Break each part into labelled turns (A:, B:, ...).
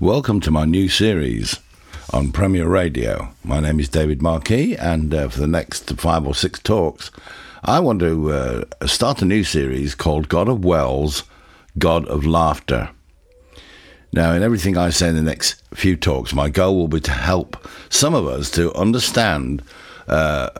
A: Welcome to my new series on Premier Radio. My name is David Markee, and uh, for the next five or six talks, I want to uh, start a new series called God of Wells, God of Laughter. Now, in everything I say in the next few talks, my goal will be to help some of us to understand uh,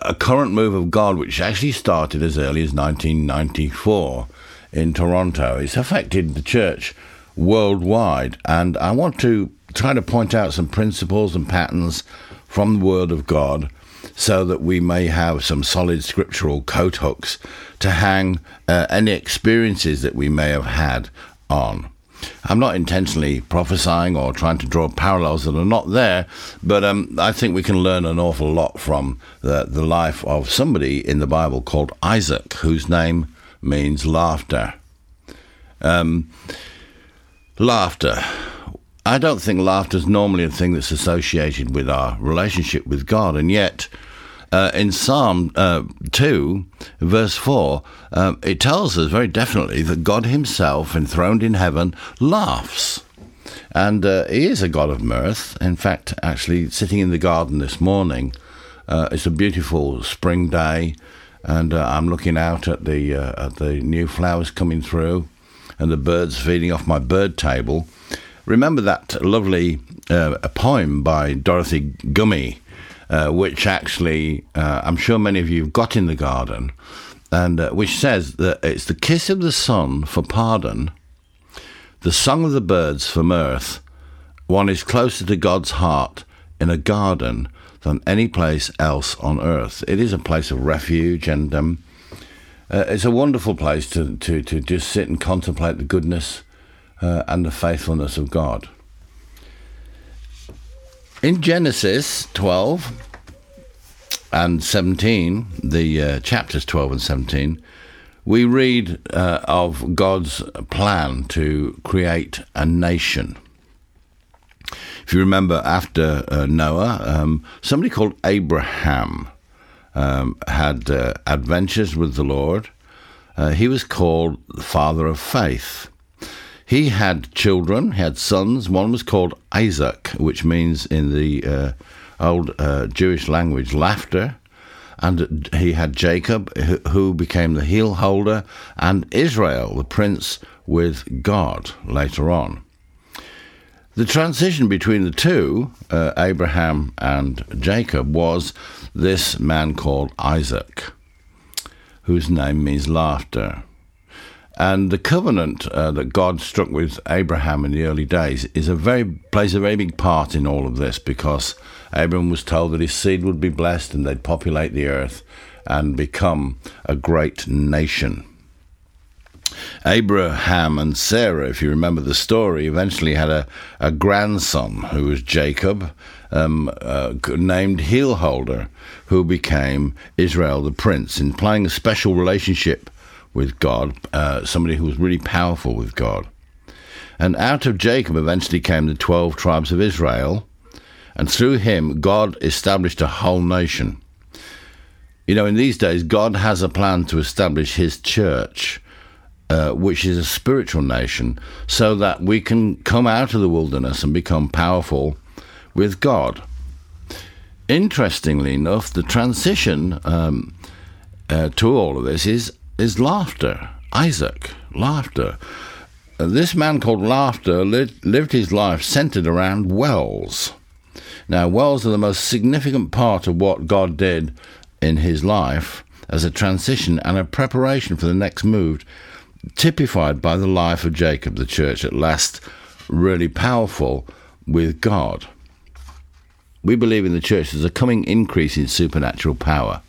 A: a current move of God, which actually started as early as 1994 in Toronto. It's affected the church worldwide, and I want to try to point out some principles and patterns from the Word of God so that we may have some solid scriptural coat hooks to hang uh, any experiences that we may have had on. I'm not intentionally prophesying or trying to draw parallels that are not there, but um, I think we can learn an awful lot from the, the life of somebody in the Bible called Isaac, whose name means laughter. Um, laughter. I don't think laughter is normally a thing that's associated with our relationship with God, and yet uh, in Psalm uh, 2, verse 4, um, it tells us very definitely that God Himself, enthroned in heaven, laughs. And uh, He is a God of mirth. In fact, actually, sitting in the garden this morning, uh, it's a beautiful spring day, and uh, I'm looking out at the, at the new flowers coming through and the birds feeding off my bird table. Remember that lovely poem by Dorothy Gurney, uh, which actually uh, I'm sure many of you have got in the garden, and uh, which says that it's the kiss of the sun for pardon, the song of the birds for mirth. One is closer to God's heart in a garden than any place else on earth. It is a place of refuge, and um, uh, it's a wonderful place to, to, to just sit and contemplate the goodness uh, and the faithfulness of God. In Genesis 12 and 17, the uh, chapters 12 and 17, we read uh, of God's plan to create a nation. If you remember, after uh, Noah, um, somebody called Abraham um, had uh, adventures with the Lord. Uh, he was called the father of faith. He had children, he had sons. One was called Isaac, which means in the uh, old uh, Jewish language, laughter. And he had Jacob, who became the heel holder, and Israel, the prince with God, later on. The transition between the two, uh, Abraham and Jacob, was this man called Isaac, whose name means laughter. And the covenant uh, that God struck with Abraham in the early days is a very plays a very big part in all of this because Abraham was told that his seed would be blessed and they'd populate the earth and become a great nation. Abraham and Sarah, if you remember the story, eventually had a, a grandson who was Jacob, um, uh, named Heelholder, who became Israel the prince, implying a special relationship with God, uh, somebody who was really powerful with God. And out of Jacob eventually came the 12 tribes of Israel, and through him, God established a whole nation. You know, in these days, God has a plan to establish his church, uh, which is a spiritual nation, so that we can come out of the wilderness and become powerful with God. Interestingly enough, the transition um, uh, to all of this is is laughter. Isaac, laughter. Uh, this man called Laughter lived, lived his life centered around wells. Now, wells are the most significant part of what God did in his life as a transition and a preparation for the next move, typified by the life of Jacob, the church at last really powerful with God. We believe in the church there's a coming increase in supernatural power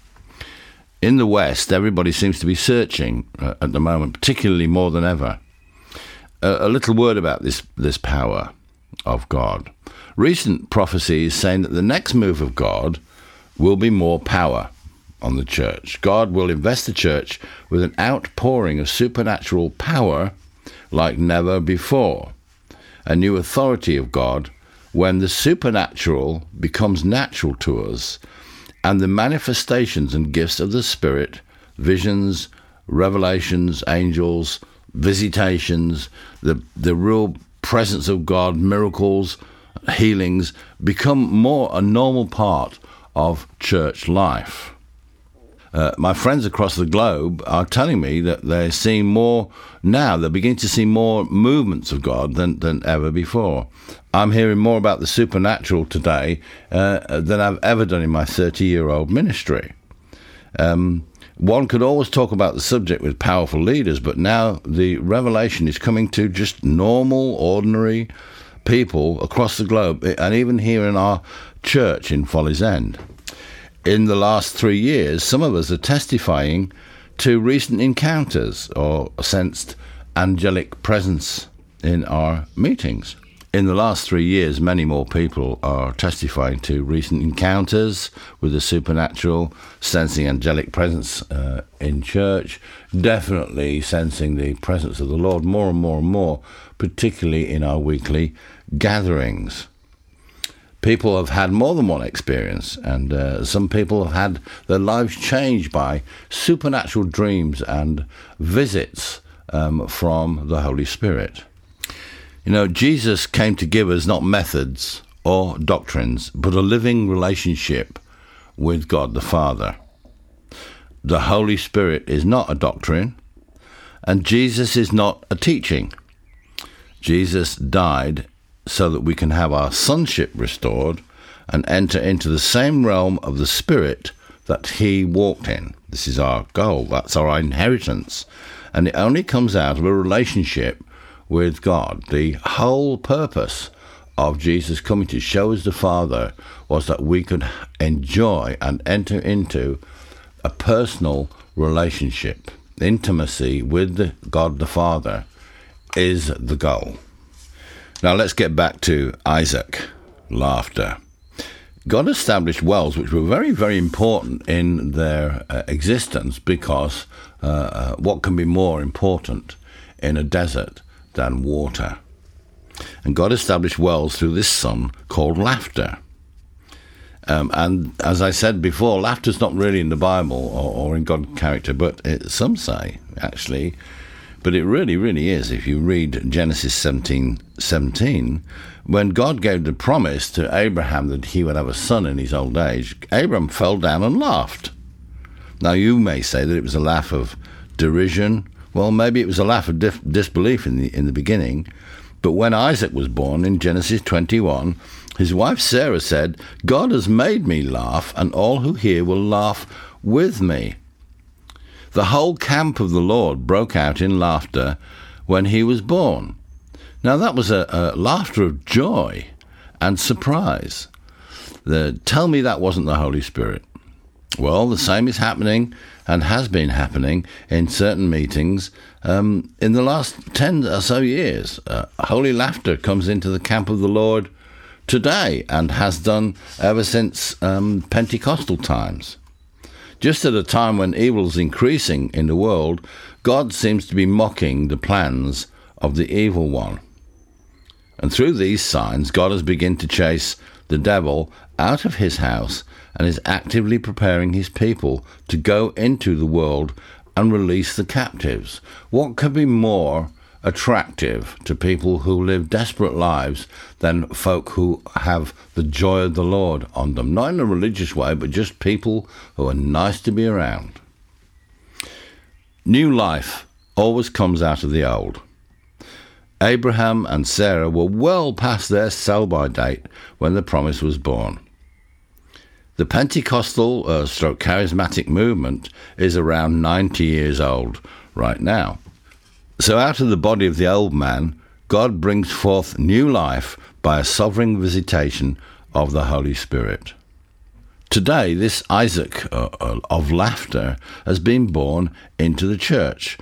A: in the West, everybody seems to be searching uh, at the moment, particularly more than ever. Uh, a little word about this, this power of God. Recent prophecy is saying that the next move of God will be more power on the church. God will invest the church with an outpouring of supernatural power like never before. A new authority of God when the supernatural becomes natural to us and the manifestations and gifts of the Spirit, visions, revelations, angels, visitations, the, the real presence of God, miracles, healings become more a normal part of church life. Uh, my friends across the globe are telling me that they're seeing more now, they're beginning to see more movements of God than, than ever before. I'm hearing more about the supernatural today uh, than I've ever done in my 30 year old ministry. Um, one could always talk about the subject with powerful leaders, but now the revelation is coming to just normal, ordinary people across the globe, and even here in our church in Folly's End in the last three years, some of us are testifying to recent encounters or sensed angelic presence in our meetings. In the last three years, many more people are testifying to recent encounters with the supernatural, sensing angelic presence uh, in church, definitely sensing the presence of the Lord more and more and more, particularly in our weekly gatherings people have had more than one experience, and uh, some people have had their lives changed by supernatural dreams and visits um, from the Holy Spirit. You know, Jesus came to give us not methods or doctrines, but a living relationship with God the Father. The Holy Spirit is not a doctrine, and Jesus is not a teaching. Jesus died so that we can have our sonship restored and enter into the same realm of the Spirit that He walked in. This is our goal, that's our inheritance. And it only comes out of a relationship with God. The whole purpose of Jesus coming to show us the Father was that we could enjoy and enter into a personal relationship. Intimacy with God the Father is the goal. Now let's get back to Isaac, laughter. God established wells which were very, very important in their uh, existence because uh, uh, what can be more important in a desert than water? And God established wells through this son called laughter. Um, and as I said before, laughter is not really in the Bible or, or in God's character, but it, some say, actually, but it really, really is. If you read Genesis 17, 17, when God gave the promise to Abraham that he would have a son in his old age, Abraham fell down and laughed. Now, you may say that it was a laugh of derision. Well, maybe it was a laugh of dif- disbelief in the, in the beginning. But when Isaac was born in Genesis 21, his wife Sarah said, God has made me laugh, and all who hear will laugh with me. The whole camp of the Lord broke out in laughter when he was born. Now, that was a, a laughter of joy and surprise. The, tell me that wasn't the Holy Spirit. Well, the same is happening and has been happening in certain meetings um, in the last 10 or so years. Uh, holy laughter comes into the camp of the Lord today and has done ever since um, Pentecostal times. Just at a time when evil is increasing in the world, God seems to be mocking the plans of the evil one. And through these signs, God has begun to chase the devil out of his house and is actively preparing his people to go into the world and release the captives. What could be more attractive to people who live desperate lives than folk who have the joy of the Lord on them. Not in a religious way, but just people who are nice to be around. New life always comes out of the old. Abraham and Sarah were well past their sell by date when the promise was born. The Pentecostal uh, stroke charismatic movement is around 90 years old right now. So out of the body of the old man, God brings forth new life by a sovereign visitation of the Holy Spirit. Today, this Isaac uh, uh, of laughter has been born into the church.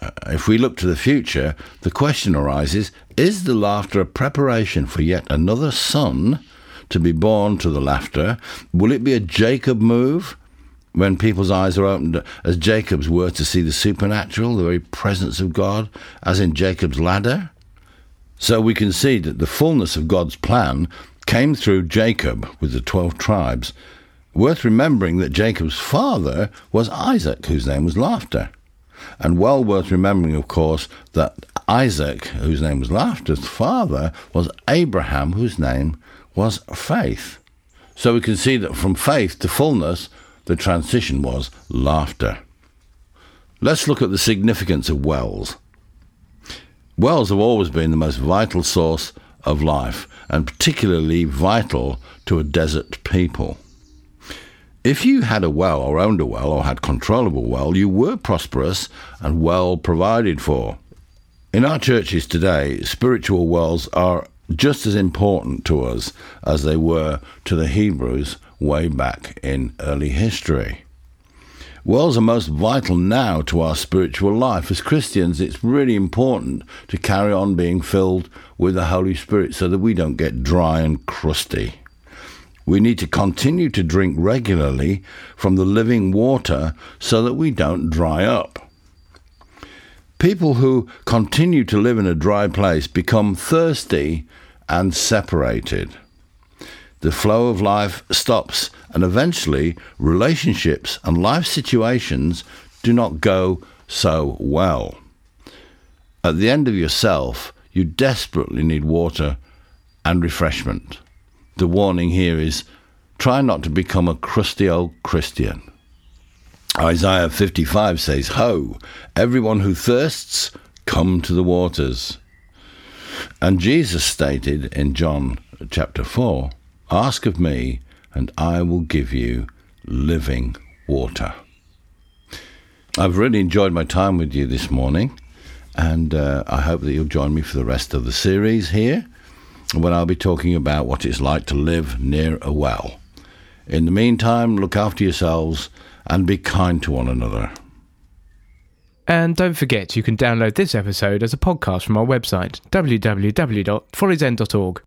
A: Uh, if we look to the future, the question arises is the laughter a preparation for yet another son to be born to the laughter? Will it be a Jacob move? When people's eyes are opened, as Jacob's were to see the supernatural, the very presence of God, as in Jacob's ladder. So we can see that the fullness of God's plan came through Jacob with the 12 tribes. Worth remembering that Jacob's father was Isaac, whose name was Laughter. And well worth remembering, of course, that Isaac, whose name was laughter's father, was Abraham, whose name was faith. So we can see that from faith to fullness, the transition was laughter. Let's look at the significance of wells. Wells have always been the most vital source of life, and particularly vital to a desert people. If you had a well or owned a well or had control of a well, you were prosperous and well provided for. In our churches today, spiritual wells are just as important to us as they were to the Hebrews way back in early history. Wells are most vital now to our spiritual life. As Christians, it's really important to carry on being filled with the Holy Spirit so that we don't get dry and crusty. We need to continue to drink regularly from the living water so that we don't dry up. People who continue to live in a dry place become thirsty and separated. The flow of life stops, and eventually, relationships and life situations do not go so well. At the end of yourself, you desperately need water and refreshment. The warning here is try not to become a crusty old Christian. Isaiah 55 says, Ho, everyone who thirsts, come to the waters. And Jesus stated in John chapter 4, Ask of me, and I will give you living water. I've really enjoyed my time with you this morning, and uh, I hope that you'll join me for the rest of the series here, when I'll be talking about what it's like to live near a well. In the meantime, look after yourselves and be kind to one another.
B: And don't forget, you can download this episode as a podcast from our website, www.folliesend.org.